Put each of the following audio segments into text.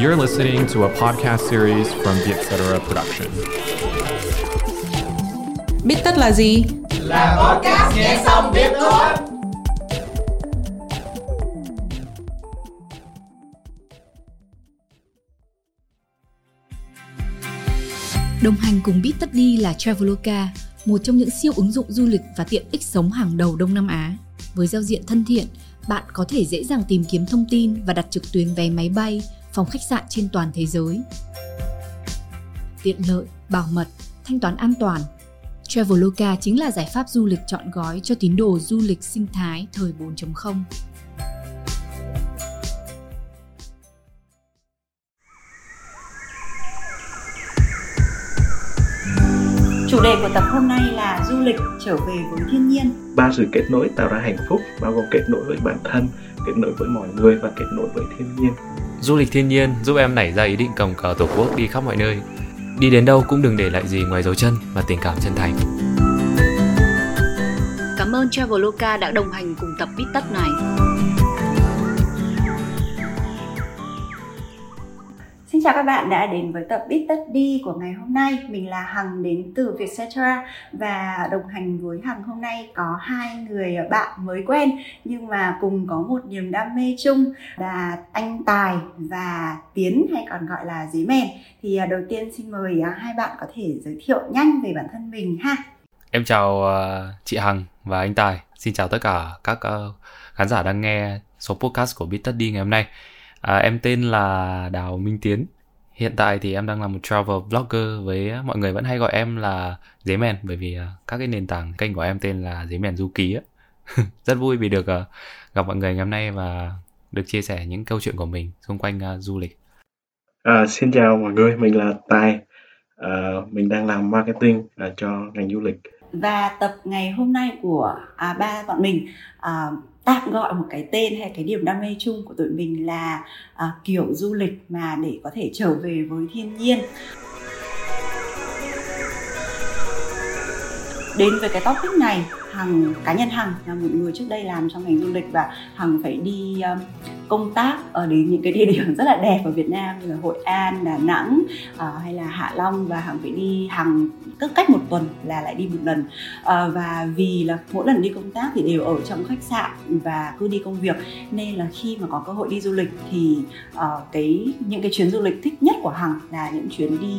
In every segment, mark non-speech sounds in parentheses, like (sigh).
You're listening to a podcast series from the Etc. Production. Biết tất là gì? Là podcast nghe xong biết thôi. Đồng hành cùng Biết tất đi là Traveloka, một trong những siêu ứng dụng du lịch và tiện ích sống hàng đầu Đông Nam Á. Với giao diện thân thiện, bạn có thể dễ dàng tìm kiếm thông tin và đặt trực tuyến vé máy bay, phòng khách sạn trên toàn thế giới. Tiện lợi, bảo mật, thanh toán an toàn. Traveloka chính là giải pháp du lịch chọn gói cho tín đồ du lịch sinh thái thời 4.0. Chủ đề của tập hôm nay là du lịch trở về với thiên nhiên. Ba sự kết nối tạo ra hạnh phúc bao gồm kết nối với bản thân, kết nối với mọi người và kết nối với thiên nhiên. Du lịch thiên nhiên giúp em nảy ra ý định cầm cờ tổ quốc đi khắp mọi nơi. Đi đến đâu cũng đừng để lại gì ngoài dấu chân và tình cảm chân thành. Cảm ơn Traveloka đã đồng hành cùng tập Bít Tất này. Xin chào các bạn đã đến với tập Biết Tất Đi của ngày hôm nay. Mình là Hằng đến từ Vietcetera và đồng hành với Hằng hôm nay có hai người bạn mới quen nhưng mà cùng có một niềm đam mê chung là anh Tài và Tiến hay còn gọi là Dế Mèn. Thì à, đầu tiên xin mời à, hai bạn có thể giới thiệu nhanh về bản thân mình ha. Em chào à, chị Hằng và anh Tài. Xin chào tất cả các khán giả đang nghe số podcast của Biết Tất Đi ngày hôm nay. À, em tên là Đào Minh Tiến. Hiện tại thì em đang là một travel blogger với mọi người vẫn hay gọi em là Dế Mèn bởi vì à, các cái nền tảng kênh của em tên là Dế Mèn Du Ký á. (laughs) Rất vui vì được à, gặp mọi người ngày hôm nay và được chia sẻ những câu chuyện của mình xung quanh uh, du lịch. À, xin chào mọi người, mình là Tài. À, mình đang làm marketing uh, cho ngành du lịch. Và tập ngày hôm nay của à, ba bọn mình à, tạm gọi một cái tên hay cái điểm đam mê chung của tụi mình là à, kiểu du lịch mà để có thể trở về với thiên nhiên. Đến với cái topic này hằng cá nhân hằng là một người trước đây làm trong ngành du lịch và hằng phải đi um, công tác ở đến những cái địa điểm (laughs) rất là đẹp ở Việt Nam như là Hội An, Đà Nẵng uh, hay là Hạ Long và hằng phải đi hằng cứ cách một tuần là lại đi một lần. Uh, và vì là mỗi lần đi công tác thì đều ở trong khách sạn và cứ đi công việc nên là khi mà có cơ hội đi du lịch thì uh, cái những cái chuyến du lịch thích nhất của hằng là những chuyến đi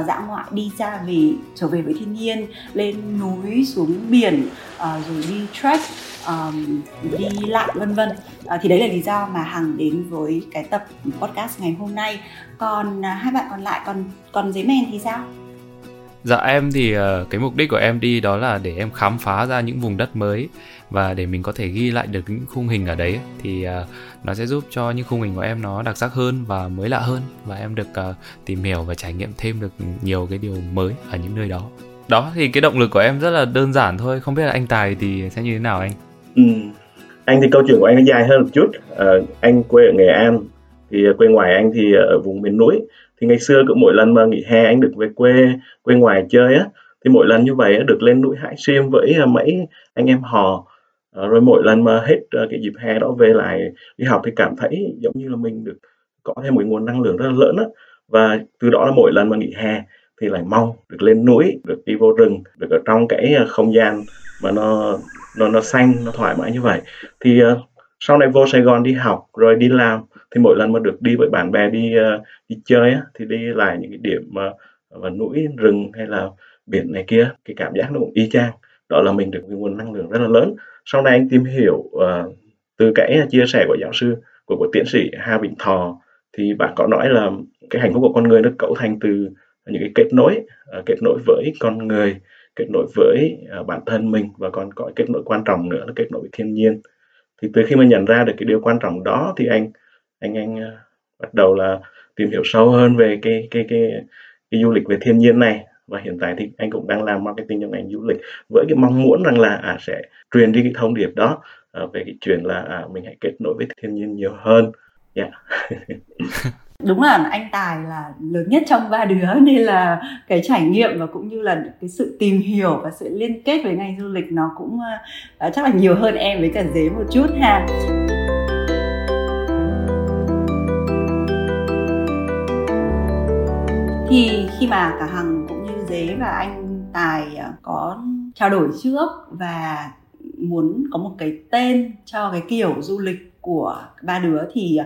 uh, dã ngoại đi ra về trở về với thiên nhiên lên núi xuống biển uh, rồi đi trek um, đi lặn vân vân. Uh, thì đấy là lý do mà hằng đến với cái tập podcast ngày hôm nay. Còn uh, hai bạn còn lại còn còn giấy men thì sao? Dạ em thì uh, cái mục đích của em đi đó là để em khám phá ra những vùng đất mới và để mình có thể ghi lại được những khung hình ở đấy. Thì uh, nó sẽ giúp cho những khung hình của em nó đặc sắc hơn và mới lạ hơn và em được uh, tìm hiểu và trải nghiệm thêm được nhiều cái điều mới ở những nơi đó. Đó thì cái động lực của em rất là đơn giản thôi, không biết là anh Tài thì sẽ như thế nào anh? Ừ. Anh thì câu chuyện của anh nó dài hơn một chút. À, anh quê ở Nghệ An, thì ờ, quê ngoài anh thì ờ, ở vùng miền núi. Thì ngày xưa cứ mỗi lần mà nghỉ hè anh được về quê quê ngoài chơi á, thì mỗi lần như vậy được lên núi Hải Xiêm với mấy anh em họ. À, rồi mỗi lần mà hết cái dịp hè đó về lại đi học thì cảm thấy giống như là mình được có thêm một nguồn năng lượng rất là lớn á. Và từ đó là mỗi lần mà nghỉ hè thì lại mong được lên núi, được đi vô rừng, được ở trong cái không gian mà nó nó nó xanh, nó thoải mái như vậy. Thì uh, sau này vô Sài Gòn đi học rồi đi làm thì mỗi lần mà được đi với bạn bè đi uh, đi chơi á, thì đi lại những cái điểm mà và núi rừng hay là biển này kia cái cảm giác nó cũng y chang. Đó là mình được cái nguồn năng lượng rất là lớn. Sau này anh tìm hiểu uh, từ cái chia sẻ của giáo sư của, của tiến sĩ Hà Bình Thò thì bạn có nói là cái hạnh phúc của con người nó cấu thành từ những cái kết nối uh, kết nối với con người kết nối với à, bản thân mình và còn có kết nối quan trọng nữa là kết nối với thiên nhiên. Thì từ khi mà nhận ra được cái điều quan trọng đó thì anh anh anh à, bắt đầu là tìm hiểu sâu hơn về cái cái cái cái du lịch về thiên nhiên này. Và hiện tại thì anh cũng đang làm marketing trong ngành du lịch với cái mong muốn rằng là à, sẽ truyền đi cái thông điệp đó à, về cái chuyện là à, mình hãy kết nối với thiên nhiên nhiều hơn. Yeah. Dạ. (laughs) đúng là anh tài là lớn nhất trong ba đứa (laughs) nên là cái trải nghiệm và cũng như là cái sự tìm hiểu và sự liên kết với ngành du lịch nó cũng uh, chắc là nhiều hơn em với cả dế một chút ha. Thì khi mà cả hằng cũng như dế và anh tài ờ, có trao đổi trước và muốn có một cái tên cho cái kiểu du lịch của ba đứa thì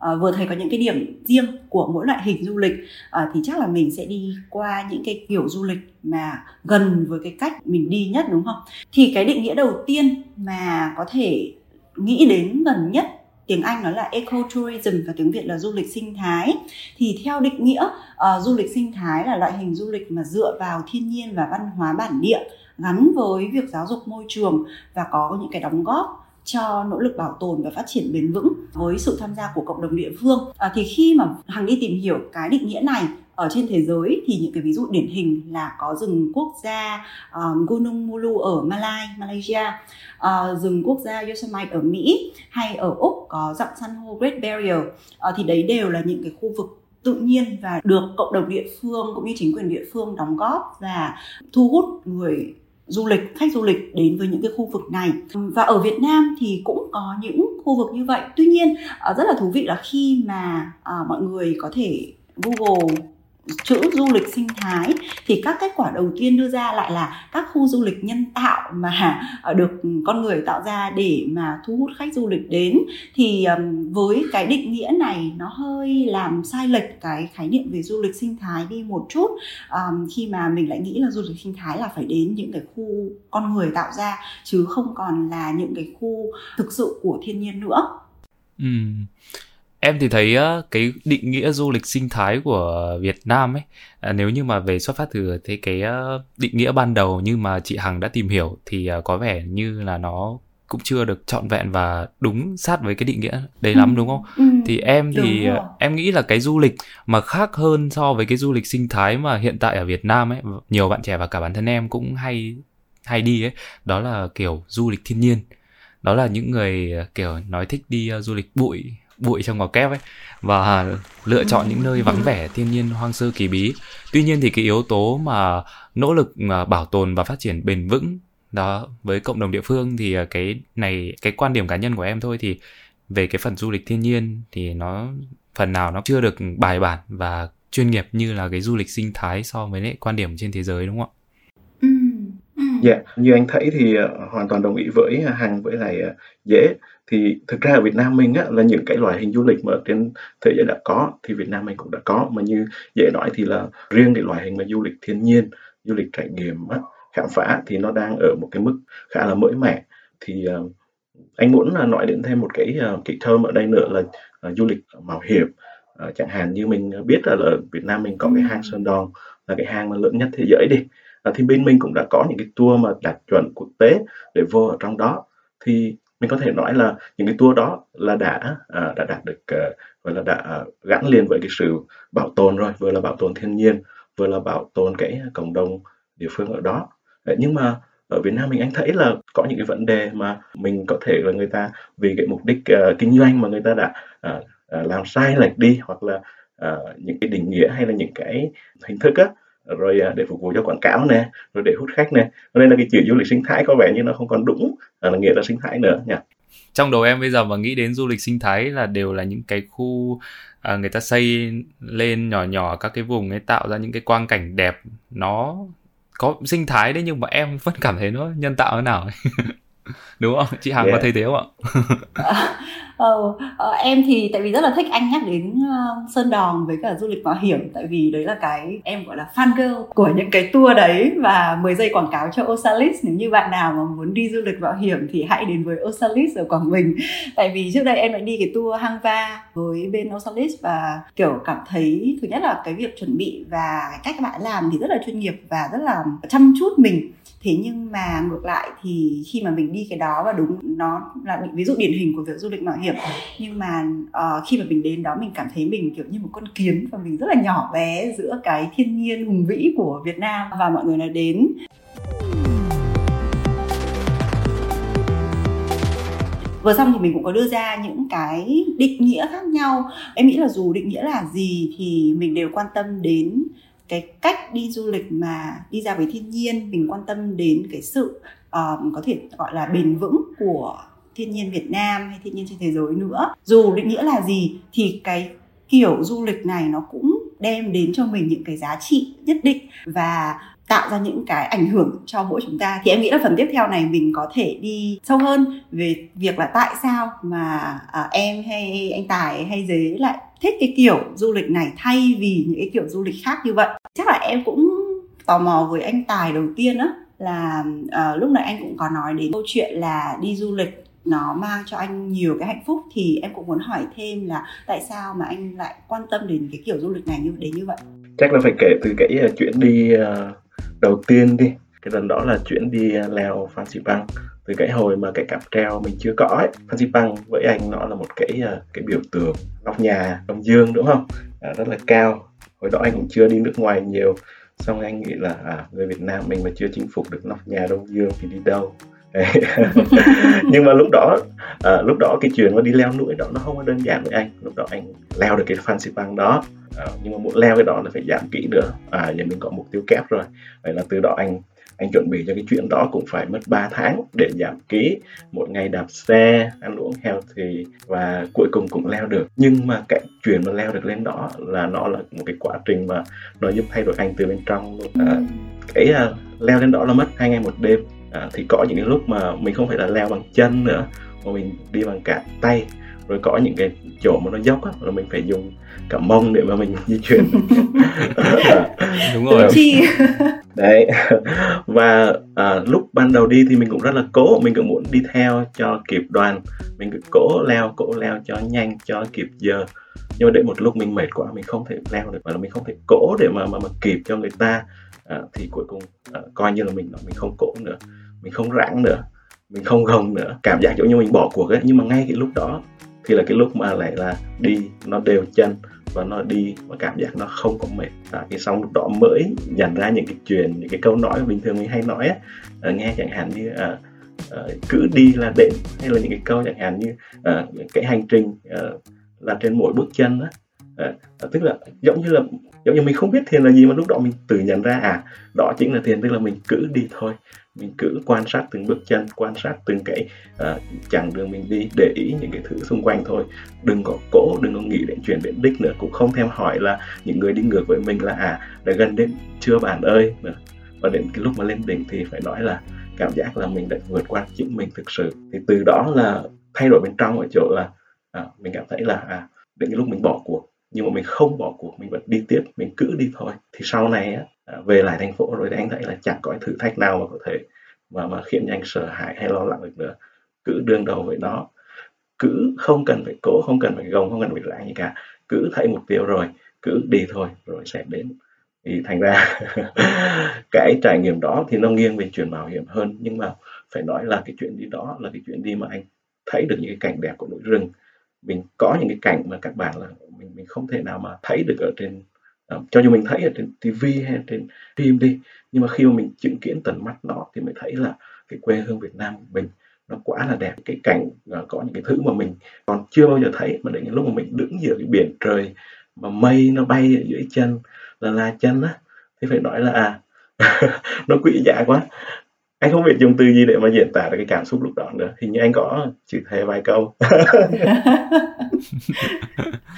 Ờ, vừa thấy có những cái điểm riêng của mỗi loại hình du lịch à, thì chắc là mình sẽ đi qua những cái kiểu du lịch mà gần với cái cách mình đi nhất đúng không? Thì cái định nghĩa đầu tiên mà có thể nghĩ đến gần nhất tiếng Anh nó là ecotourism và tiếng Việt là du lịch sinh thái. Thì theo định nghĩa uh, du lịch sinh thái là loại hình du lịch mà dựa vào thiên nhiên và văn hóa bản địa gắn với việc giáo dục môi trường và có những cái đóng góp cho nỗ lực bảo tồn và phát triển bền vững với sự tham gia của cộng đồng địa phương. À, thì khi mà hằng đi tìm hiểu cái định nghĩa này ở trên thế giới thì những cái ví dụ điển hình là có rừng quốc gia um, uh, Gunung Mulu ở Malai, Malaysia, uh, rừng quốc gia Yosemite ở Mỹ hay ở Úc có dặn san hô Great Barrier. Uh, thì đấy đều là những cái khu vực tự nhiên và được cộng đồng địa phương cũng như chính quyền địa phương đóng góp và thu hút người du lịch, khách du lịch đến với những cái khu vực này. Và ở Việt Nam thì cũng có những khu vực như vậy. Tuy nhiên ờ, rất là thú vị là khi mà ờ, mọi người có thể Google chữ du lịch sinh thái, thì các kết quả đầu tiên đưa ra lại là các khu du lịch nhân tạo mà ờ, được con người tạo ra để mà thu hút khách du lịch đến. Thì với cái định nghĩa này, nó hơi làm sai lệch cái khái niệm về du lịch sinh thái đi một chút. Khi mà mình lại nghĩ là du lịch sinh thái là phải đến những cái khu con người tạo ra, chứ không còn là những cái khu thực sự của thiên nhiên nữa. Ừ em thì thấy cái định nghĩa du lịch sinh thái của Việt Nam ấy à, nếu như mà về xuất phát từ thế cái định nghĩa ban đầu như mà chị Hằng đã tìm hiểu thì à, có vẻ như là nó cũng chưa được trọn vẹn và đúng sát với cái định nghĩa đấy lắm ừ. đúng không? Ừ. Thì em thì đúng em nghĩ là cái du lịch mà khác hơn so với cái du lịch sinh thái mà hiện tại ở Việt Nam ấy, nhiều bạn trẻ và cả bản thân em cũng hay hay đi ấy, đó là kiểu du lịch thiên nhiên. Đó là những người kiểu nói thích đi du lịch bụi bụi trong ngò kép ấy và lựa chọn những nơi vắng vẻ thiên nhiên hoang sơ kỳ bí. Tuy nhiên thì cái yếu tố mà nỗ lực mà bảo tồn và phát triển bền vững đó với cộng đồng địa phương thì à, cái này cái quan điểm cá nhân của em thôi. Thì về cái phần du lịch thiên nhiên thì nó phần nào nó chưa được bài bản và chuyên nghiệp như là cái du lịch sinh thái so với lại quan điểm trên thế giới đúng không ạ? Dạ, yeah, như anh thấy thì uh, hoàn toàn đồng ý với Hằng với lại Dễ thì thực ra ở Việt Nam mình á, là những cái loại hình du lịch mà trên thế giới đã có thì Việt Nam mình cũng đã có. Mà như dễ nói thì là riêng cái loại hình mà du lịch thiên nhiên du lịch trải nghiệm á, khám phá thì nó đang ở một cái mức khá là mới mẻ. Thì uh, anh muốn là nói đến thêm một cái uh, cái term ở đây nữa là uh, du lịch mạo hiểm. Uh, chẳng hạn như mình biết là ở Việt Nam mình có cái hang Sơn Đoòng là cái hang mà lớn nhất thế giới đi. Uh, thì bên mình cũng đã có những cái tour mà đạt chuẩn quốc tế để vô ở trong đó. Thì mình có thể nói là những cái tour đó là đã à, đã đạt được à, gọi là đã à, gắn liền với cái sự bảo tồn rồi vừa là bảo tồn thiên nhiên vừa là bảo tồn cái cộng đồng địa phương ở đó. Đấy, nhưng mà ở Việt Nam mình anh thấy là có những cái vấn đề mà mình có thể là người ta vì cái mục đích uh, kinh doanh mà người ta đã uh, uh, làm sai lệch đi hoặc là uh, những cái định nghĩa hay là những cái hình thức á rồi à, để phục vụ cho quảng cáo nè rồi để hút khách nè. Nên là cái chữ du lịch sinh thái có vẻ như nó không còn đúng à, là nghĩa là sinh thái nữa nha trong đầu em bây giờ mà nghĩ đến du lịch sinh thái là đều là những cái khu à, người ta xây lên nhỏ nhỏ các cái vùng ấy tạo ra những cái quang cảnh đẹp. Nó có sinh thái đấy nhưng mà em vẫn cảm thấy nó nhân tạo thế nào (laughs) đúng không? Chị hằng yeah. có thấy thế không ạ. (laughs) Ờ, ờ, em thì tại vì rất là thích anh nhắc đến uh, sơn đòn với cả du lịch mạo hiểm. Tại vì đấy là cái em gọi là fan girl của những cái tour đấy. Và 10 giây quảng cáo cho Osalis. Nếu như bạn nào mà muốn đi du lịch mạo hiểm thì hãy đến với Osalis ở Quảng Bình. Tại vì trước đây em đã đi cái tour hang va với bên Osalis và kiểu cảm thấy thứ nhất là cái việc chuẩn bị và cái cách các bạn làm thì rất là chuyên nghiệp và rất là chăm chút mình thế nhưng mà ngược lại thì khi mà mình đi cái đó và đúng nó là ví dụ điển hình của việc du lịch mạo hiểm nhưng mà uh, khi mà mình đến đó mình cảm thấy mình kiểu như một con kiến và mình rất là nhỏ bé giữa cái thiên nhiên hùng vĩ của Việt Nam và mọi người đã đến. Vừa xong thì mình cũng có đưa ra những cái định nghĩa khác nhau. Em nghĩ là dù định nghĩa là gì thì mình đều quan tâm đến cái cách đi du lịch mà đi ra với thiên nhiên mình quan tâm đến cái sự um, có thể gọi là bền vững của thiên nhiên Việt Nam hay thiên nhiên trên thế giới nữa. Dù định nghĩa là gì thì cái kiểu du lịch này nó cũng đem đến cho mình những cái giá trị nhất định. Và tạo ra những cái ảnh hưởng cho mỗi chúng ta. Thì em nghĩ là phần tiếp theo này mình có thể đi sâu hơn về việc là tại sao mà à, em hay anh tài hay dế lại thích cái kiểu du lịch này thay vì những cái kiểu du lịch khác như vậy. Chắc là em cũng tò mò với anh tài đầu tiên á là uh, lúc nãy anh cũng có nói đến câu chuyện là đi du lịch nó mang cho anh nhiều cái hạnh phúc. Thì em cũng muốn hỏi thêm là tại sao mà anh lại quan tâm đến cái kiểu du lịch này như đến như vậy? Chắc là phải kể từ cái uh, chuyện đi uh, đầu tiên đi. Cái lần đó là chuyện đi à, leo Phan Xipang từ cái hồi mà cái cặp treo mình chưa có ấy Phan Xipang với anh nó là một cái à, cái biểu tượng góc nhà Đông Dương đúng không? À, rất là cao. Hồi đó anh cũng chưa đi nước ngoài nhiều. Xong anh nghĩ là à, người Việt Nam mình mà chưa chinh phục được nóc nhà Đông Dương thì đi đâu? (laughs) nhưng mà lúc đó à, lúc đó cái chuyện mà đi leo núi đó nó không có đơn giản với anh. Lúc đó anh leo được cái Phan Xipang đó. À, nhưng mà muốn leo cái đó là phải giảm kỹ nữa. À giờ mình có mục tiêu kép rồi. Vậy là từ đó anh anh chuẩn bị cho cái chuyện đó cũng phải mất 3 tháng để giảm ký. Mỗi ngày đạp xe ăn uống healthy và cuối cùng cũng leo được. Nhưng mà cái chuyện mà leo được lên đó là nó là một cái quá trình mà nó giúp thay đổi anh từ bên trong luôn. À, cái uh, leo lên đó là mất hai ngày một đêm à, thì có những cái lúc mà mình không phải là leo bằng chân nữa mà mình đi bằng cả tay rồi có những cái chỗ mà nó dốc á là mình phải dùng cả mông để mà mình (laughs) di chuyển. (laughs) Đúng rồi. Chi. (laughs) Đấy. Và à, lúc ban đầu đi thì mình cũng rất là cố mình cũng muốn đi theo cho kịp đoàn. Mình cứ cố leo cố leo cho nhanh cho kịp giờ. Nhưng mà đến một lúc mình mệt quá mình không thể leo được và là mình không thể cố để mà mà, mà kịp cho người ta. À, thì cuối cùng à, coi như là mình mình không cố nữa. Mình không rãng nữa. Mình không gồng nữa. Cảm giác giống như mình bỏ cuộc ấy. Nhưng mà ngay cái lúc đó thì là cái lúc mà lại là đi nó đều chân và nó đi và cảm giác nó không có mệt. À, cái xong lúc đó mới nhận ra những cái chuyện những cái câu nói bình thường mình hay nói á. À, nghe chẳng hạn như à, à, cứ đi là đến hay là những cái câu chẳng hạn như à, cái hành trình à, là trên mỗi bước chân á. À, tức là giống như là giống như mình không biết thiền là gì mà lúc đó mình tự nhận ra à đó chính là thiền tức là mình cứ đi thôi mình cứ quan sát từng bước chân quan sát từng cái uh, chặng đường mình đi để ý những cái thứ xung quanh thôi. Đừng có cố đừng có nghĩ đến chuyện đến đích nữa cũng không thèm hỏi là những người đi ngược với mình là à đã gần đến chưa bạn ơi? Nữa. Và đến cái lúc mà lên đỉnh thì phải nói là cảm giác là mình đã vượt qua chính mình thực sự. Thì từ đó là thay đổi bên trong ở chỗ là à, mình cảm thấy là à đến cái lúc mình bỏ cuộc. Nhưng mà mình không bỏ cuộc mình vẫn đi tiếp mình cứ đi thôi. Thì sau này á, Ờ, về lại thành phố rồi thì anh thấy là chẳng có thử thách nào mà có thể mà mà khiến anh sợ hãi hay lo lắng được nữa. Cứ đương đầu với nó. Cứ không cần phải cố, không cần phải gồng, không cần phải ráng gì cả. Cứ thấy mục tiêu rồi, cứ đi thôi, rồi sẽ đến. Thì thành ra (laughs) cái trải nghiệm đó thì nó nghiêng về chuyện mạo hiểm hơn. Nhưng mà phải nói là cái chuyện đi đó là cái chuyện đi mà anh thấy được những cái cảnh đẹp của núi rừng. Mình có những cái cảnh mà các bạn là mình mình không thể nào mà thấy được ở trên cho dù mình thấy ở trên TV hay trên phim đi, nhưng mà khi mà mình chứng kiến tận mắt nó thì mình thấy là cái quê hương Việt Nam của mình nó quá là đẹp. Cái cảnh à, có những cái thứ mà mình còn chưa bao giờ thấy, mà đến lúc mà mình đứng giữa cái biển trời mà mây nó bay ở dưới chân, là là chân á, thì phải nói là à (laughs) nó quỷ dạ quá. Anh không biết dùng từ gì để mà diễn tả được cái cảm xúc lúc đó nữa. Hình như anh có chữ thề vài câu. (laughs)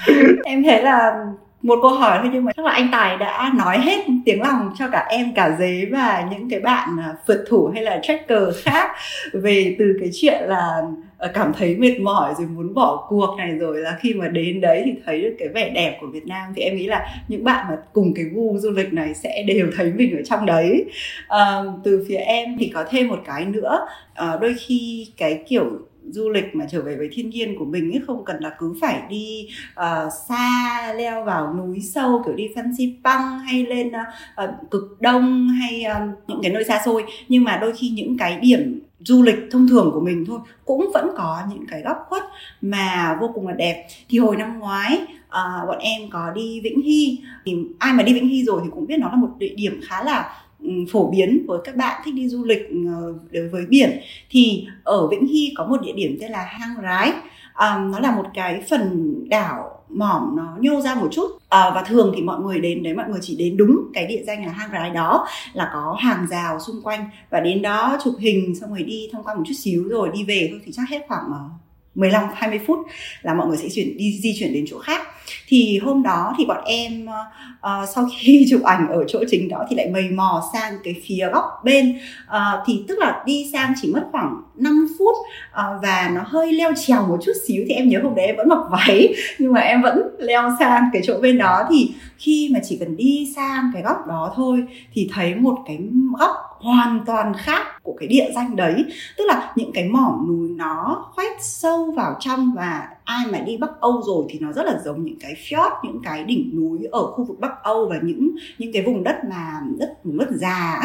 (laughs) Em thấy là một câu hỏi thôi nhưng mà chắc là anh Tài đã nói hết tiếng lòng cho cả em cả dế và những cái bạn à, phượt thủ hay là tracker khác về từ cái chuyện là ờ, cảm thấy mệt mỏi rồi muốn bỏ cuộc này rồi là khi mà đến đấy thì thấy được cái vẻ đẹp của Việt Nam thì em nghĩ là những bạn mà cùng cái gu du lịch này sẽ đều thấy mình ở trong đấy. À, từ phía em thì có thêm một cái nữa. À, đôi khi cái kiểu du lịch mà trở về với thiên nhiên của mình ấy không cần là cứ phải đi uh, xa leo vào núi sâu kiểu đi Phan Xipang hay lên uh, cực đông hay uh, những cái nơi xa xôi. Nhưng mà đôi khi những cái điểm du lịch thông thường của mình thôi cũng vẫn có những cái góc khuất mà vô cùng là đẹp. Thì hồi năm ngoái uh, bọn em có đi Vĩnh Hy. Thì ai mà đi Vĩnh Hy rồi thì cũng biết nó là một địa điểm khá là phổ biến với các bạn thích đi du lịch ờ, đối với biển thì ở Vĩnh Hy có một địa điểm tên là hang rái. À, nó là một cái phần đảo mỏm nó nhô ra một chút. À, và thường thì mọi người đến đấy mọi người chỉ đến đúng cái địa danh là hang rái đó là có hàng rào xung quanh. Và đến đó chụp hình xong rồi đi thông qua một chút xíu rồi đi về thôi thì chắc hết khoảng ờ, 15 20 phút là mọi người sẽ chuyển đi di chuyển đến chỗ khác. Thì hôm đó thì bọn em uh, sau khi (laughs) chụp ảnh ở chỗ chính đó thì lại mầy mò sang cái phía góc bên. Uh, thì tức là đi sang chỉ mất khoảng 5 phút uh, và nó hơi leo trèo một chút xíu thì em nhớ hôm đấy em vẫn mặc váy (laughs) nhưng mà em vẫn leo sang cái chỗ bên đó. Thì khi mà chỉ cần đi sang cái góc đó thôi thì thấy một cái góc hoàn toàn khác của cái địa danh đấy. Tức là những cái mỏm núi nó khoét sâu vào trong và ai mà đi Bắc Âu rồi thì nó rất là giống những cái fjord những cái đỉnh núi ở khu vực Bắc Âu và những những cái vùng đất mà đất vùng đất già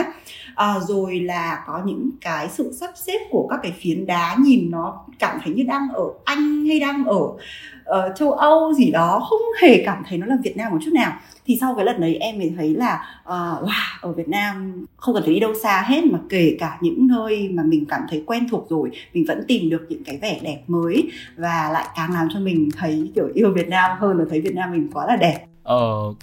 à, rồi là có những cái sự sắp xếp của các cái phiến đá nhìn nó cảm thấy như đang ở Anh hay đang ở uh, châu Âu gì đó không hề cảm thấy nó là Việt Nam một chút nào. Thì sau cái lần đấy em mới thấy là uh, wow ở Việt Nam không cần phải đi đâu xa hết mà kể cả những nơi mà mình cảm thấy quen thuộc rồi mình vẫn tìm được những cái vẻ đẹp mới và lại càng làm cho mình thấy kiểu yêu Việt Nam hơn là thấy Việt Nam mình quá là đẹp. Ờ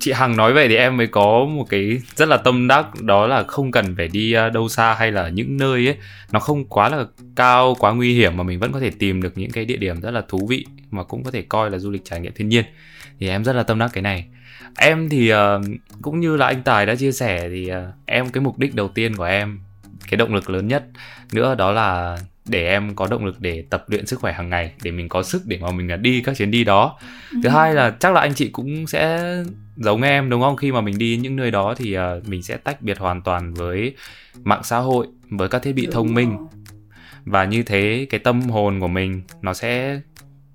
chị Hằng nói vậy thì em mới có một cái rất là tâm đắc đó là không cần phải đi à, đâu xa hay là những nơi ấy. Nó không quá là cao quá nguy hiểm mà mình vẫn có thể tìm được những cái địa điểm rất là thú vị mà cũng có thể coi là du lịch trải nghiệm thiên nhiên. Thì em rất là tâm đắc cái này. Em thì uh, cũng như là anh Tài đã chia sẻ thì uh, em cái mục đích đầu tiên của em cái động lực lớn nhất nữa đó là để em có động lực để tập luyện sức khỏe hàng ngày để mình có sức để mà mình đi các chuyến đi đó. Thứ ừ. hai là chắc là anh chị cũng sẽ giống em đúng không? Khi mà mình đi những nơi đó thì uh, mình sẽ tách biệt hoàn toàn với mạng xã hội với các thiết bị thông minh. và như thế cái tâm hồn của mình nó sẽ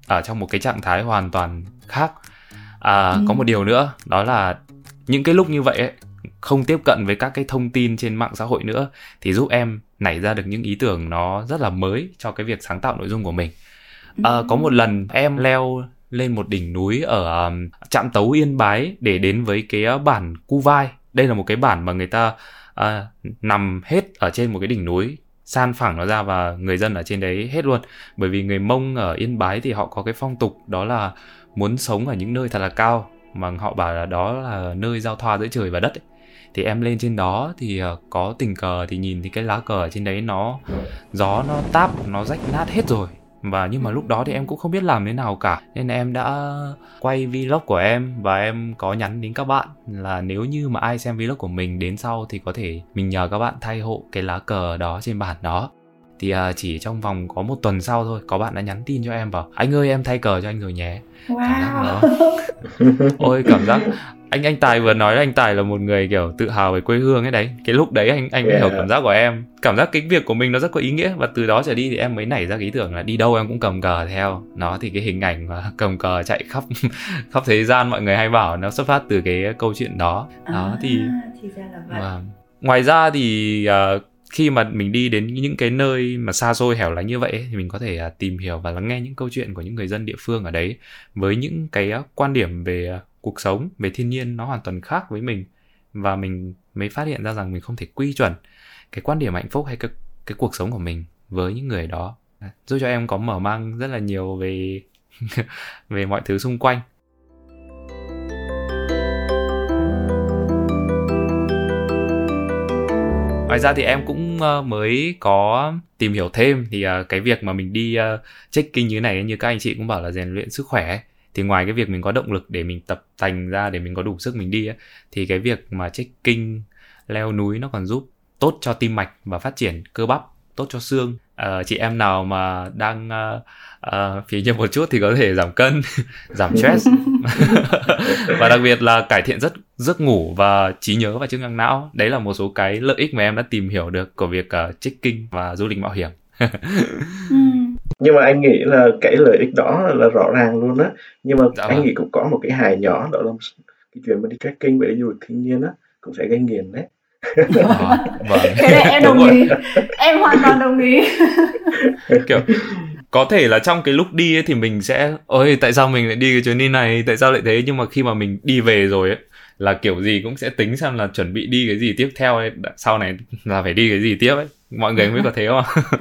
ở trong một cái trạng thái hoàn toàn khác. À, ừ. có một điều nữa đó là những cái lúc như vậy ấy, không tiếp cận với các cái thông tin trên mạng xã hội nữa thì giúp em nảy ra được những ý tưởng nó rất là mới cho cái việc sáng tạo nội dung của mình. À, có một lần em leo lên một đỉnh núi ở um, trạm tấu yên bái để đến với cái uh, bản cu vai. Đây là một cái bản mà người ta uh, nằm hết ở trên một cái đỉnh núi san phẳng nó ra và người dân ở trên đấy hết luôn. Bởi vì người mông ở yên bái thì họ có cái phong tục đó là muốn sống ở những nơi thật là cao mà họ bảo là đó là nơi giao thoa giữa trời và đất ấy. Thì em lên trên đó thì uh, có tình cờ thì nhìn thì cái lá cờ ở trên đấy nó gió nó táp nó rách nát hết rồi. Và nhưng mà lúc đó thì em cũng không biết làm thế nào cả. Nên em đã quay vlog của em và em có nhắn đến các bạn là nếu như mà ai xem vlog của mình đến sau thì có thể mình nhờ các bạn thay hộ cái lá cờ đó trên bản đó. Thì uh, chỉ trong vòng có một tuần sau thôi có bạn đã nhắn tin cho em bảo anh ơi em thay cờ cho anh rồi nhé. Wow. cảm giác đó ôi cảm giác anh anh tài vừa nói là anh tài là một người kiểu tự hào về quê hương ấy đấy. Cái lúc đấy anh anh mới yeah. hiểu cảm giác của em. Cảm giác cái việc của mình nó rất có ý nghĩa. Và từ đó trở đi thì em mới nảy ra cái ý tưởng là đi đâu em cũng cầm cờ theo. Nó thì cái hình ảnh mà (laughs) cầm cờ chạy khắp (laughs) khắp thế gian mọi người hay bảo nó xuất phát từ cái câu chuyện đó. Đó à, thì, thì ra là vậy. Và, ngoài ra thì uh, khi mà mình đi đến những cái nơi mà xa xôi hẻo lánh như vậy thì mình có thể uh, tìm hiểu và lắng nghe những câu chuyện của những người dân địa phương ở đấy. Với những cái uh, quan điểm về uh, cuộc sống về thiên nhiên nó hoàn toàn khác với mình và mình mới phát hiện ra rằng mình không thể quy chuẩn cái quan điểm hạnh phúc hay cái cái cuộc sống của mình với những người đó. Giúp cho em có mở mang rất là nhiều về (laughs) về mọi thứ xung quanh. Ngoài ra thì em cũng ờ, mới có tìm hiểu thêm thì ờ, cái việc mà mình đi ờ, check-in như này như các anh chị cũng bảo là rèn luyện sức khỏe thì ngoài cái việc mình có động lực để mình tập thành ra để mình có đủ sức mình đi ấy, thì cái việc mà trekking leo núi nó còn giúp tốt cho tim mạch và phát triển cơ bắp tốt cho xương. Uh, chị em nào mà đang uh, uh, phí nhiều một chút thì có thể giảm cân (laughs) giảm stress. (laughs) Và đặc biệt là cải thiện rất giấc ngủ và trí nhớ và chức năng não. Đấy là một số cái lợi ích mà em đã tìm hiểu được của việc uh, trekking và du lịch mạo hiểm. (laughs) Ừ nhưng mà anh nghĩ là cái lợi ích đó là rõ ràng luôn á. Nhưng mà dạ anh vâng. nghĩ cũng có một cái hài nhỏ đó là cái chuyện mà đi trekking về du lịch thiên nhiên á cũng sẽ gây nghiền đấy. À, vâng. cái này em đồng ý. Em hoàn toàn đồng ý. Kiểu có thể là trong cái lúc đi ấy thì mình sẽ ôi tại sao mình lại đi cái chuyến đi này? Tại sao lại thế? Nhưng mà khi mà mình đi về rồi ấy là kiểu gì cũng sẽ tính xem là chuẩn bị đi cái gì tiếp theo ấy. Sau này là phải đi cái gì tiếp ấy mọi người biết có thế không (laughs)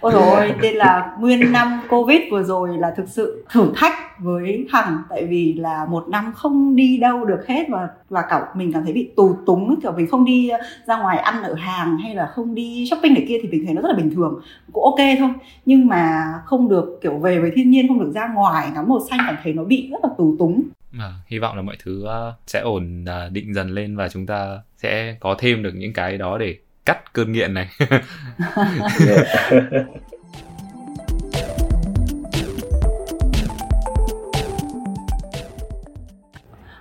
Ôi rồi nên là nguyên năm Covid vừa rồi là thực sự thử thách với Hằng tại vì là một năm không đi đâu được hết và và cả mình cảm thấy bị tù túng kiểu mình không đi ra ngoài ăn ở hàng hay là không đi shopping này kia thì mình thấy nó rất là bình thường cũng ok thôi. Nhưng mà không được kiểu về với thiên nhiên không được ra ngoài ngắm màu xanh cảm thấy nó bị rất là tù túng. À, hy vọng là mọi thứ uh, sẽ ổn uh, định dần lên và chúng ta sẽ có thêm được những cái đó để cắt cơn nghiện này. (laughs)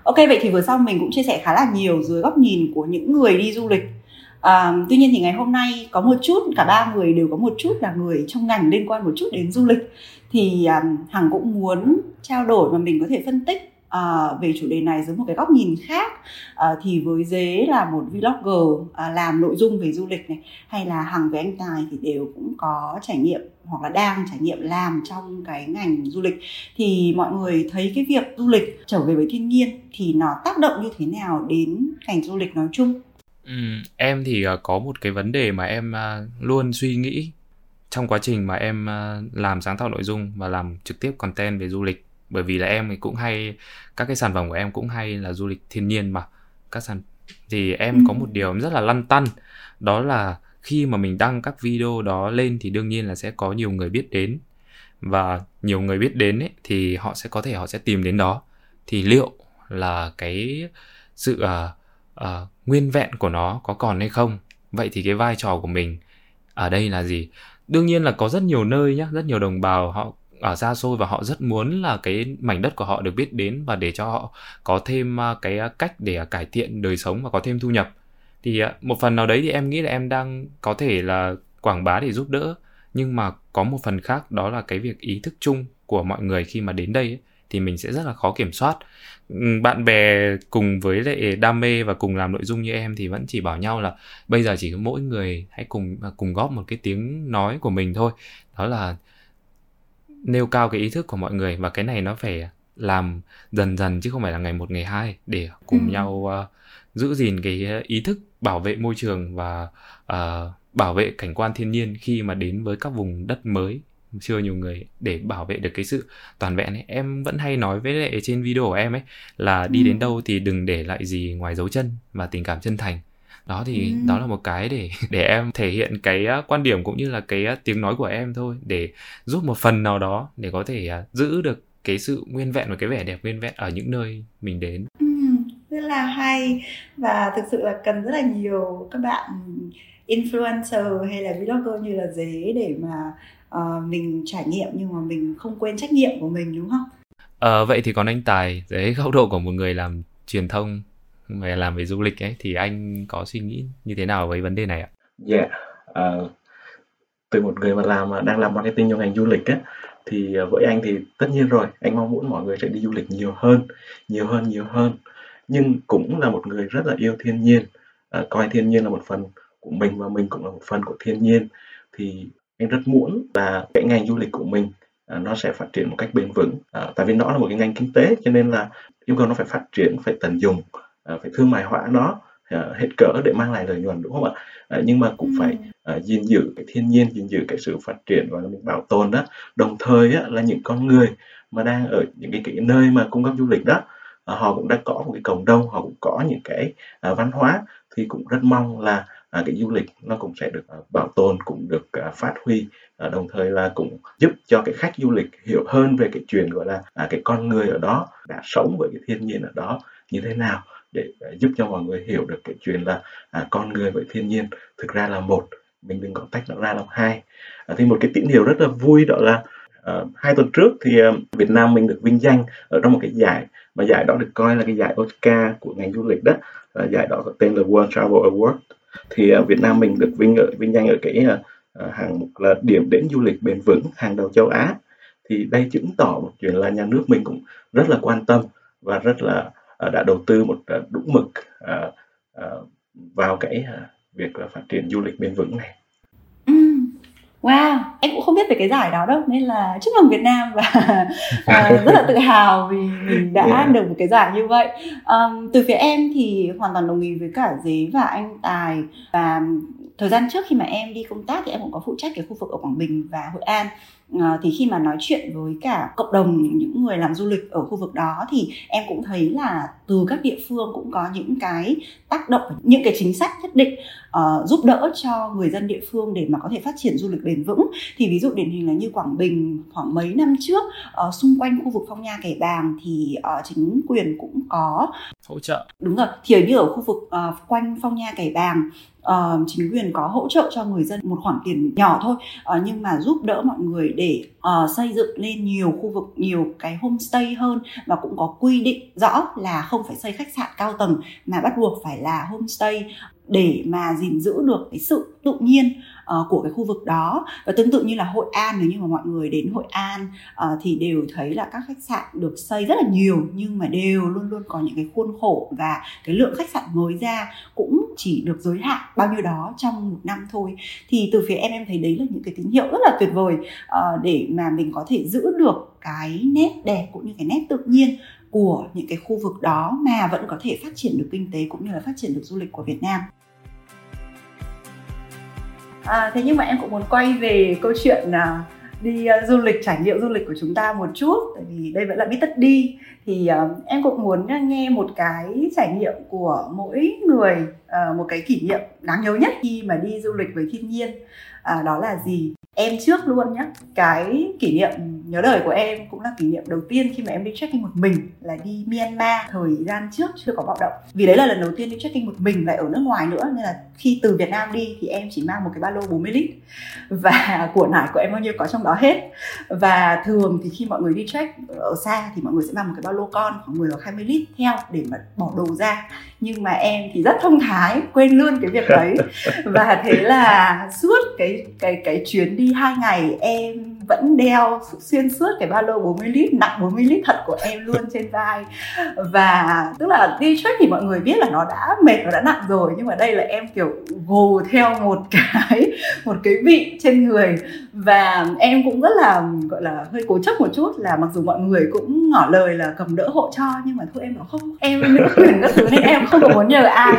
Ok vậy thì vừa xong mình cũng chia sẻ khá là nhiều dưới góc nhìn của những người đi du lịch. À, tuy nhiên thì ngày hôm nay có một chút cả ba người đều có một chút là người trong ngành liên quan một chút đến du lịch. Thì um, hằng cũng muốn trao đổi và mình có thể phân tích uh, về chủ đề này dưới một cái góc nhìn khác. Uh, thì với dế là một vlogger uh, làm nội dung về du lịch này hay là hằng với anh tài thì đều cũng có trải nghiệm hoặc là đang trải nghiệm làm trong cái ngành du lịch. Thì mọi người thấy cái việc du lịch trở về với thiên nhiên thì nó tác động như thế nào đến ngành du lịch nói chung? Ừ, em thì à, có một cái vấn đề mà em à, luôn suy nghĩ trong quá trình mà em làm sáng tạo nội dung và làm trực tiếp content về du lịch bởi vì là em cũng hay các cái sản phẩm của em cũng hay là du lịch thiên nhiên mà. Các sản thì em ừ. có một điều rất là lăn tăn đó là khi mà mình đăng các video đó lên thì đương nhiên là sẽ có nhiều người biết đến. Và nhiều người biết đến ấy, thì họ sẽ có thể họ sẽ tìm đến đó. Thì liệu là cái sự uh, uh, nguyên vẹn của nó có còn hay không? Vậy thì cái vai trò của mình ở đây là gì? Đương nhiên là có rất nhiều nơi nhá rất nhiều đồng bào họ ở xa xôi và họ rất muốn là cái mảnh đất của họ được biết đến và để cho họ có thêm à, cái à, cách để à, cải thiện đời sống và có thêm thu nhập. Thì một phần nào đấy thì em nghĩ là em đang có thể là quảng bá để giúp đỡ nhưng mà có một phần khác đó là cái việc ý thức chung của mọi người khi mà đến đây ấy, thì mình sẽ rất là khó kiểm soát. Bạn bè cùng với lại đam mê và cùng làm nội dung như em thì vẫn chỉ bảo nhau là bây giờ chỉ có mỗi người hãy cùng cùng góp một cái tiếng nói của mình thôi. Đó là nêu cao cái ý thức của mọi người và cái này nó phải làm dần dần chứ không phải là ngày một ngày hai để cùng ừ. nhau uh, giữ gìn cái ý thức bảo vệ môi trường và uh, bảo vệ cảnh quan thiên nhiên khi mà đến với các vùng đất mới chưa nhiều người để bảo vệ được cái sự toàn vẹn ấy em vẫn hay nói với lại trên video của em ấy là đi ừ. đến đâu thì đừng để lại gì ngoài dấu chân và tình cảm chân thành đó thì ừ. đó là một cái để (laughs) để em thể hiện cái quan điểm cũng như là cái tiếng nói của em thôi để giúp một phần nào đó để có thể à, giữ được cái sự nguyên vẹn và cái vẻ đẹp nguyên vẹn ở những nơi mình đến ừ, rất là hay và thực sự là cần rất là nhiều các bạn influencer hay là vlogger như là dế để mà uh, mình trải nghiệm nhưng mà mình không quên trách nhiệm của mình đúng không? Ờ, vậy thì còn anh Tài dưới góc độ của một người làm truyền thông về làm về du lịch ấy thì anh có suy nghĩ như thế nào với vấn đề này ạ? Yeah, uh, từ một người mà làm đang làm marketing trong ngành du lịch ấy thì với anh thì tất nhiên rồi anh mong muốn mọi người sẽ đi du lịch nhiều hơn nhiều hơn nhiều hơn. Nhưng cũng là một người rất là yêu thiên nhiên uh, coi thiên nhiên là một phần của mình và mình cũng là một phần của thiên nhiên. Thì anh rất muốn là cái ngành du lịch của mình ờ, nó sẽ phát triển một cách bền vững. À, tại vì nó là một cái ngành kinh tế cho nên là yêu cầu nó phải phát triển phải tận dụng phải thương mại hóa nó à, hết cỡ để mang lại lợi nhuận đúng không ạ? À, nhưng mà cũng phải à, gìn giữ cái thiên nhiên gìn giữ cái sự phát triển và mình bảo tồn đó. Đồng thời á, là những con người mà đang ở những cái, cái nơi mà cung cấp du lịch đó à, họ cũng đã có một cái cộng đồng họ cũng có những cái à, văn hóa thì cũng rất mong là à, cái du lịch nó cũng sẽ được à, bảo tồn cũng được à, phát huy à, đồng thời là cũng giúp cho cái khách du lịch hiểu hơn về cái chuyện gọi là à, cái con người ở đó đã sống với cái thiên nhiên ở đó như thế nào để à, giúp cho mọi người hiểu được cái chuyện là à, con người với thiên nhiên thực ra là một mình đừng có tách nó ra làm hai. À, thì một cái tín hiệu rất là vui đó là à, hai tuần trước thì à, Việt Nam mình được vinh danh ở trong một cái giải mà giải đó được coi là cái giải Oscar của ngành du lịch đó à, giải đó có tên là World Travel Award. Thì à, Việt Nam mình được vinh ở vinh danh ở cái à, à hàng mục là điểm đến du lịch bền vững hàng đầu châu Á. Thì đây chứng tỏ một chuyện là nhà nước mình cũng rất là quan tâm và rất là uh, đã đầu tư một uh, đúng mực uh, vào cái việc là phát triển du lịch bền vững này. Wow, em cũng không biết về cái giải đó đâu nên là chúc mừng Việt Nam và uh, (laughs) rất là tự hào vì mình đã yeah. được một cái giải như vậy. Um, từ phía em thì hoàn toàn đồng ý với cả Dế và anh Tài và thời gian trước khi mà em đi công tác thì em cũng có phụ trách cái khu vực ở Quảng Bình và Hội An à, thì khi mà nói chuyện với cả cộng đồng những người làm du lịch ở khu vực đó thì em cũng thấy là từ các địa phương cũng có những cái tác động những cái chính sách nhất định uh, giúp đỡ cho người dân địa phương để mà có thể phát triển du lịch bền vững. Thì ví dụ điển hình là như Quảng Bình khoảng mấy năm trước uh, xung quanh khu vực Phong Nha Kẻ Bàng thì uh, chính quyền cũng có hỗ trợ. Đúng rồi thì như ở khu vực uh, quanh Phong Nha Kẻ Bàng uh, chính quyền có hỗ trợ cho người dân một khoản tiền nhỏ thôi uh, nhưng mà giúp đỡ mọi người để uh, xây dựng lên nhiều khu vực nhiều cái homestay hơn và cũng có quy định rõ là không phải xây khách sạn cao tầng mà bắt buộc phải là homestay để mà gìn giữ được cái sự tự nhiên uh, của cái khu vực đó. Và tương tự như là Hội An nếu như mà mọi người đến Hội An uh, thì đều thấy là các khách sạn được xây rất là nhiều nhưng mà đều luôn luôn có những cái khuôn khổ và cái lượng khách sạn mới ra cũng chỉ được giới hạn bao nhiêu đó trong một năm thôi thì từ phía em em thấy đấy là những cái tín hiệu rất là tuyệt vời uh, để mà mình có thể giữ được cái nét đẹp cũng như cái nét tự nhiên của những cái khu vực đó mà vẫn có thể phát triển được kinh tế cũng như là phát triển được du lịch của Việt Nam. À, thế nhưng mà em cũng muốn quay về câu chuyện là đi uh, du lịch trải nghiệm du lịch của chúng ta một chút tại vì đây vẫn là biết tất đi. Thì uh, em cũng muốn ờ, nghe một cái trải nghiệm của mỗi người uh, một cái kỷ niệm đáng nhớ nhất khi mà đi du lịch với thiên nhiên. Uh, đó là gì? Em trước luôn nhé cái kỷ niệm nhớ đời của em cũng là kỷ niệm đầu tiên khi mà em đi trekking một mình là đi Myanmar thời gian trước, chưa có bạo động. Vì đấy là lần đầu tiên đi trekking một mình lại ở nước ngoài nữa, nên là khi từ Việt Nam đi thì em chỉ mang một cái ba lô 40 lít. Và (laughs) của nải của em bao nhiêu có trong đó hết. Và thường thì khi mọi người đi trek ở xa thì mọi người sẽ mang một cái ba lô con khoảng 10 hoặc 20 lít theo để mà bỏ đồ ra nhưng mà em thì rất thông thái quên luôn cái việc đấy. (laughs) Và thế là suốt cái cái cái chuyến đi hai ngày em vẫn đeo xuyên suốt cái ba lô 40 lít, nặng 40 lít thật của em luôn trên vai. Và tức là đi trek thì mọi người biết là nó đã mệt và đã nặng rồi, nhưng mà đây là em, kiểu, gồ theo một (laughs) cái một cái vị trên người. Và em cũng rất là, gọi là, hơi cố chấp một chút là mặc dù mọi người cũng ngỏ lời là cầm đỡ hộ cho, nhưng mà thôi em bảo không, em nữ quyền các thứ nên em không có muốn nhờ ai.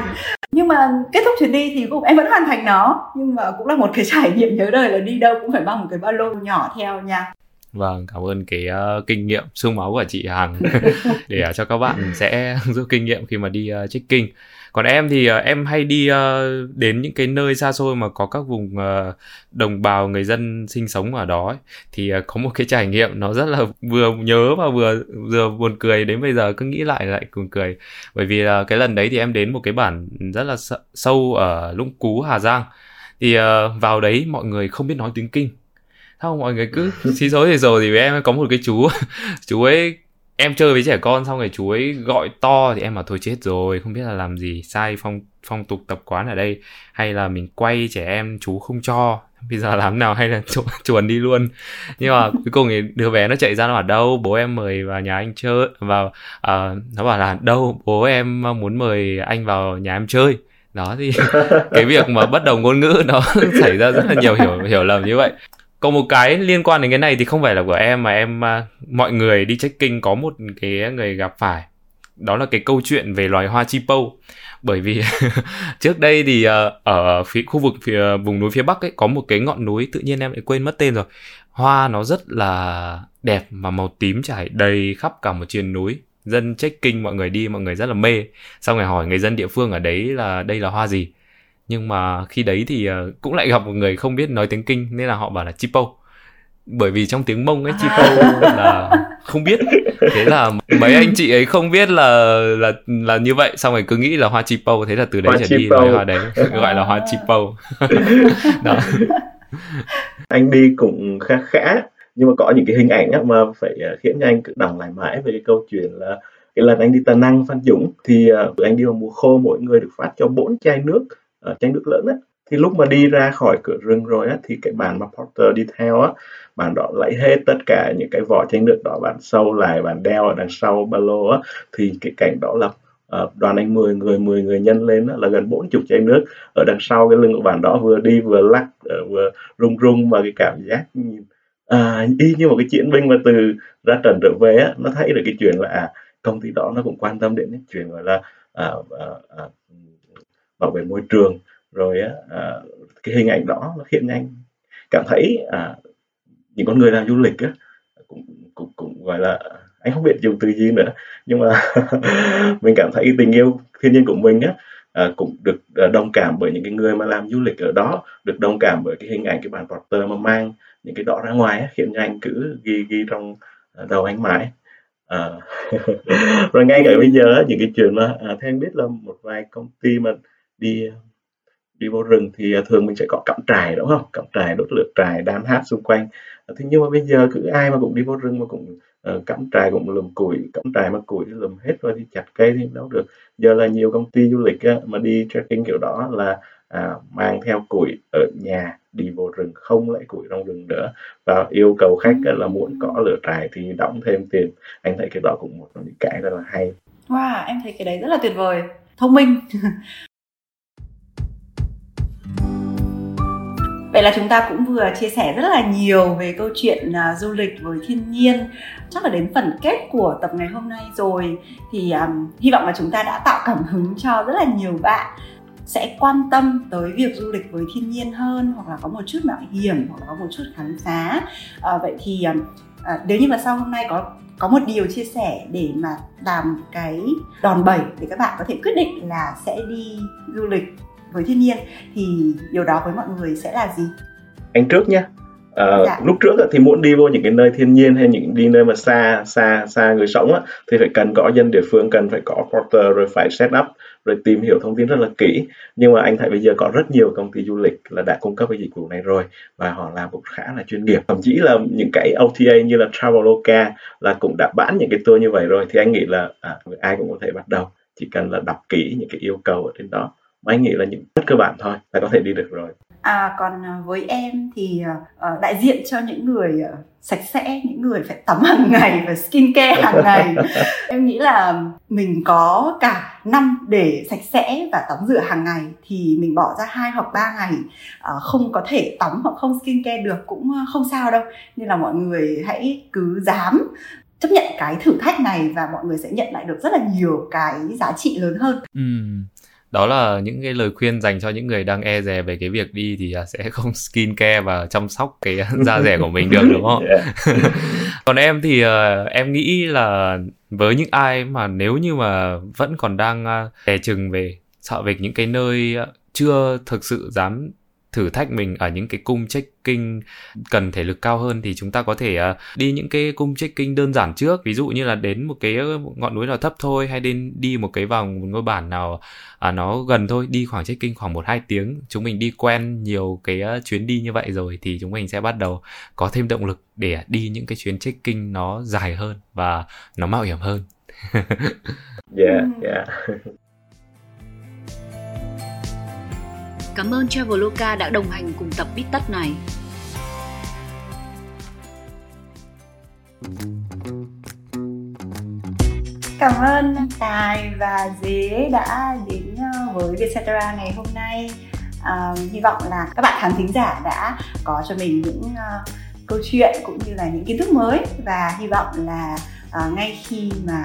Nhưng mà kết thúc chuyến đi thì cũng, em vẫn hoàn thành nó, nhưng mà cũng là một cái trải nghiệm nhớ đời là đi đâu cũng phải mang một cái ba lô nhỏ theo nha Vâng, cảm ơn cái uh, kinh nghiệm sương máu của chị Hằng (laughs) để uh, cho các bạn sẽ (laughs) rút kinh nghiệm khi mà đi uh, trekking. Còn em thì uh, em hay đi uh, đến những cái nơi xa xôi mà có các vùng uh, đồng bào người dân sinh sống ở đó ấy. thì uh, có một cái trải nghiệm nó rất là vừa nhớ và vừa vừa buồn cười đến bây giờ cứ nghĩ lại lại buồn cười. Bởi vì uh, cái lần đấy thì em đến một cái bản rất là sâu ở Lũng Cú Hà Giang. Thì uh, vào đấy mọi người không biết nói tiếng Kinh không mọi người cứ xí xối thì rồi thì với em có một cái chú. (laughs) Chú ấy em chơi với trẻ con xong rồi chú ấy gọi to thì em bảo thôi chết rồi không biết là làm gì sai phong phong tục tập quán ở đây. Hay là mình quay trẻ em chú không cho. Bây giờ làm nào hay là (laughs) chu, chuồn đi luôn. Nhưng mà cuối cùng thì đứa bé nó chạy ra nó bảo đâu bố em mời vào nhà anh chơi vào uh, nó bảo là đâu bố em muốn mời anh vào nhà em chơi. Đó thì (laughs) cái việc mà bất đồng ngôn ngữ nó xảy ra rất là nhiều hiểu hiểu lầm như vậy còn một cái liên quan đến cái này thì không phải là của em mà em à, mọi người đi trekking có một cái người gặp phải. Đó là cái câu chuyện về loài hoa chi pâu. Bởi vì (laughs) trước đây thì à, ở phía khu vực phía, vùng núi phía bắc ấy có một cái ngọn núi tự nhiên em lại quên mất tên rồi. Hoa nó rất là đẹp và màu tím trải đầy khắp cả một triền núi. Dân trekking mọi người đi mọi người rất là mê. Xong rồi hỏi người dân địa phương ở đấy là đây là hoa gì nhưng mà khi đấy thì uh, cũng lại gặp một người không biết nói tiếng kinh nên là họ bảo là chipo bởi vì trong tiếng mông ấy chipo là không biết. Thế là mấy anh chị ấy không biết là là là như vậy. Xong rồi cứ nghĩ là hoa chipo thế là từ đấy trở đi nói hoa đấy (laughs) gọi là hoa chipo. (laughs) Đó. Anh đi cũng khá khá nhưng mà có những cái hình ảnh mà phải ờ, khiến cho anh cứ đọc lại mãi về cái câu chuyện là cái lần anh đi Tà Năng Phan Dũng thì uh, anh đi vào mùa khô mỗi người được phát cho bốn chai nước ở chai nước lớn á. Thì lúc mà đi ra khỏi cửa rừng rồi á thì cái bạn mà Porter đi theo á bạn đó lấy hết tất cả những cái vỏ chai nước đó bạn sâu lại bạn đeo ở đằng sau ba lô á thì cái cảnh đó là uh, đoàn anh 10 người 10 người nhân lên đó, là gần 40 chai nước. Ở đằng sau cái lưng của bạn đó vừa đi vừa lắc uh, vừa rung rung và cái cảm giác nhìn à, y như một cái chiến binh mà từ ra trận trở về á nó thấy được cái chuyện là à, công ty đó nó cũng quan tâm đến cái chuyện gọi là à, à, à, bảo vệ môi trường rồi á à, cái hình ảnh đó nó hiện nhanh. Cảm thấy à, những con người làm du lịch á cũng cũng cũng gọi là anh không biết dùng từ gì nữa nhưng mà (laughs) mình cảm thấy tình yêu thiên nhiên của mình á à, cũng được à, đồng cảm bởi những cái người mà làm du lịch ở đó được đồng cảm bởi cái hình ảnh cái bản poster mà mang những cái đó ra ngoài á, hiện anh cứ ghi ghi trong à, đầu anh mãi. À, (laughs) rồi ngay cả bây giờ những cái chuyện mà à, theo anh biết là một vài công ty mà đi đi vô rừng thì à, thường mình sẽ có cắm trại đúng không? Cắm trại đốt lửa trại đan hát xung quanh. À, thế nhưng mà bây giờ cứ ai mà cũng đi vô rừng mà cũng uh, cắm trại cũng lùm củi cắm trại mà củi lùm hết rồi thì chặt cây thì đâu được. Giờ là nhiều công ty du lịch á, mà đi trekking kiểu đó là à, mang theo củi ở nhà đi vô rừng không lấy củi trong rừng nữa. Và yêu cầu khách là muốn có lửa trại thì đóng thêm tiền. Anh thấy cái đó cũng một trong những cái rất là hay. Wow em thấy cái đấy rất là tuyệt vời. Thông minh. (laughs) Vậy là chúng ta cũng vừa chia sẻ rất là nhiều về câu chuyện uh, du lịch với thiên nhiên. Chắc là đến phần kết của tập ngày hôm nay rồi thì um, hy vọng là chúng ta đã tạo cảm hứng cho rất là nhiều bạn sẽ quan tâm tới việc du lịch với thiên nhiên hơn hoặc là có một chút mạo hiểm hoặc là có một chút khám phá. À, vậy thì à, à nếu như mà sau hôm nay có có một điều chia sẻ để mà làm cái đòn bẩy để các bạn có thể quyết định là sẽ đi du lịch với thiên nhiên thì điều đó với mọi người sẽ là gì? Anh trước nhé À, dạ. lúc trước thì muốn đi vô những cái nơi thiên nhiên hay những đi nơi mà xa xa xa người sống á, thì phải cần có dân địa phương cần phải có porter rồi phải set up rồi tìm hiểu thông tin rất là kỹ. Nhưng mà anh thấy bây giờ có rất nhiều công ty du lịch là đã cung cấp cái dịch vụ này rồi và họ làm cũng khá là chuyên nghiệp. Thậm chí là những cái OTA như là Traveloka là cũng đã bán những cái tour như vậy rồi thì anh nghĩ là à, ai cũng có thể bắt đầu chỉ cần là đọc kỹ những cái yêu cầu ở trên đó mà anh nghĩ là những rất cơ bản thôi là có thể đi được rồi. À còn à, với em thì uh, đại diện cho những người uh, sạch sẽ những người phải tắm hàng (laughs) ngày và skin care hàng (laughs) ngày. Em nghĩ là mình có cả năm để sạch sẽ và tắm rửa hàng ngày thì mình bỏ ra hai hoặc ba ngày uh, không có thể tắm hoặc không skin care được cũng không sao đâu. Nên là mọi người hãy cứ dám chấp nhận cái thử thách này và mọi người sẽ nhận lại được rất là nhiều cái giá trị lớn hơn. Ừ đó là những cái lời khuyên dành cho những người đang e dè về cái việc đi thì à, sẽ (laughs) không skin care và chăm sóc cái da rẻ của mình được đúng không? (laughs) còn em thì uh, em nghĩ là với những ai mà nếu như mà vẫn còn đang uh, chừng về sợ về những cái nơi chưa thực sự dám thử thách mình ở những cái cung trekking cần thể lực cao hơn thì chúng ta có thể uh, đi những cái cung trekking đơn giản trước. Ví dụ như là đến một cái ngọn núi nào thấp thôi hay đến đi một cái vào một ngôi bản nào uh, nó gần thôi đi khoảng trekking khoảng một hai tiếng chúng mình đi quen nhiều cái uh, chuyến đi như vậy rồi thì chúng mình sẽ bắt đầu có thêm động lực để đi những cái chuyến trekking nó dài hơn và nó mạo hiểm hơn. (laughs) Yeah yeah Cảm ơn Traveloka đã đồng hành cùng tập Bít Tất này. Cảm ơn Tài và Dế đã đến ờ, với Vietcetera ngày hôm nay. À, hy vọng là các bạn khán thính giả đã có cho mình những uh, câu chuyện cũng như là những kiến thức mới và hy vọng là uh, ngay khi mà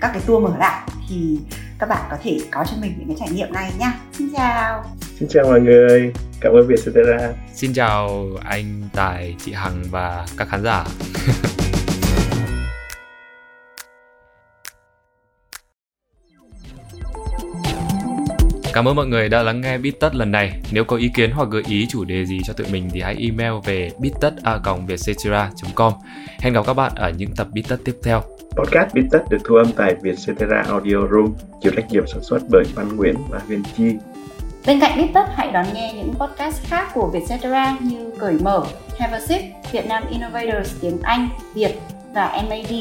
các cái tour mở lại thì các bạn có thể có cho mình những cái trải nghiệm này nhá. Xin chào. Xin chào mọi người, cảm ơn Vietcetera. Xin chào anh Tài, chị Hằng và các khán giả. (laughs) Cảm ơn mọi người đã lắng nghe Bít Tất lần này. Nếu có ý kiến hoặc gợi ý chủ đề gì cho tụi mình thì hãy email về bittất.vietcetera.com. Hẹn gặp các bạn ở những tập Bít Tất tiếp theo. Podcast Bít Tất được thu âm tại Vietcetera Audio Room, chịu trách nhiệm sản xuất bởi Văn Nguyễn và Huyền Chi. Bên cạnh Bít Tất, hãy đón nghe những podcast khác của Vietcetera như Cởi Mở, Have a Sip, Việt Nam Innovators tiếng Anh, Việt và MAD.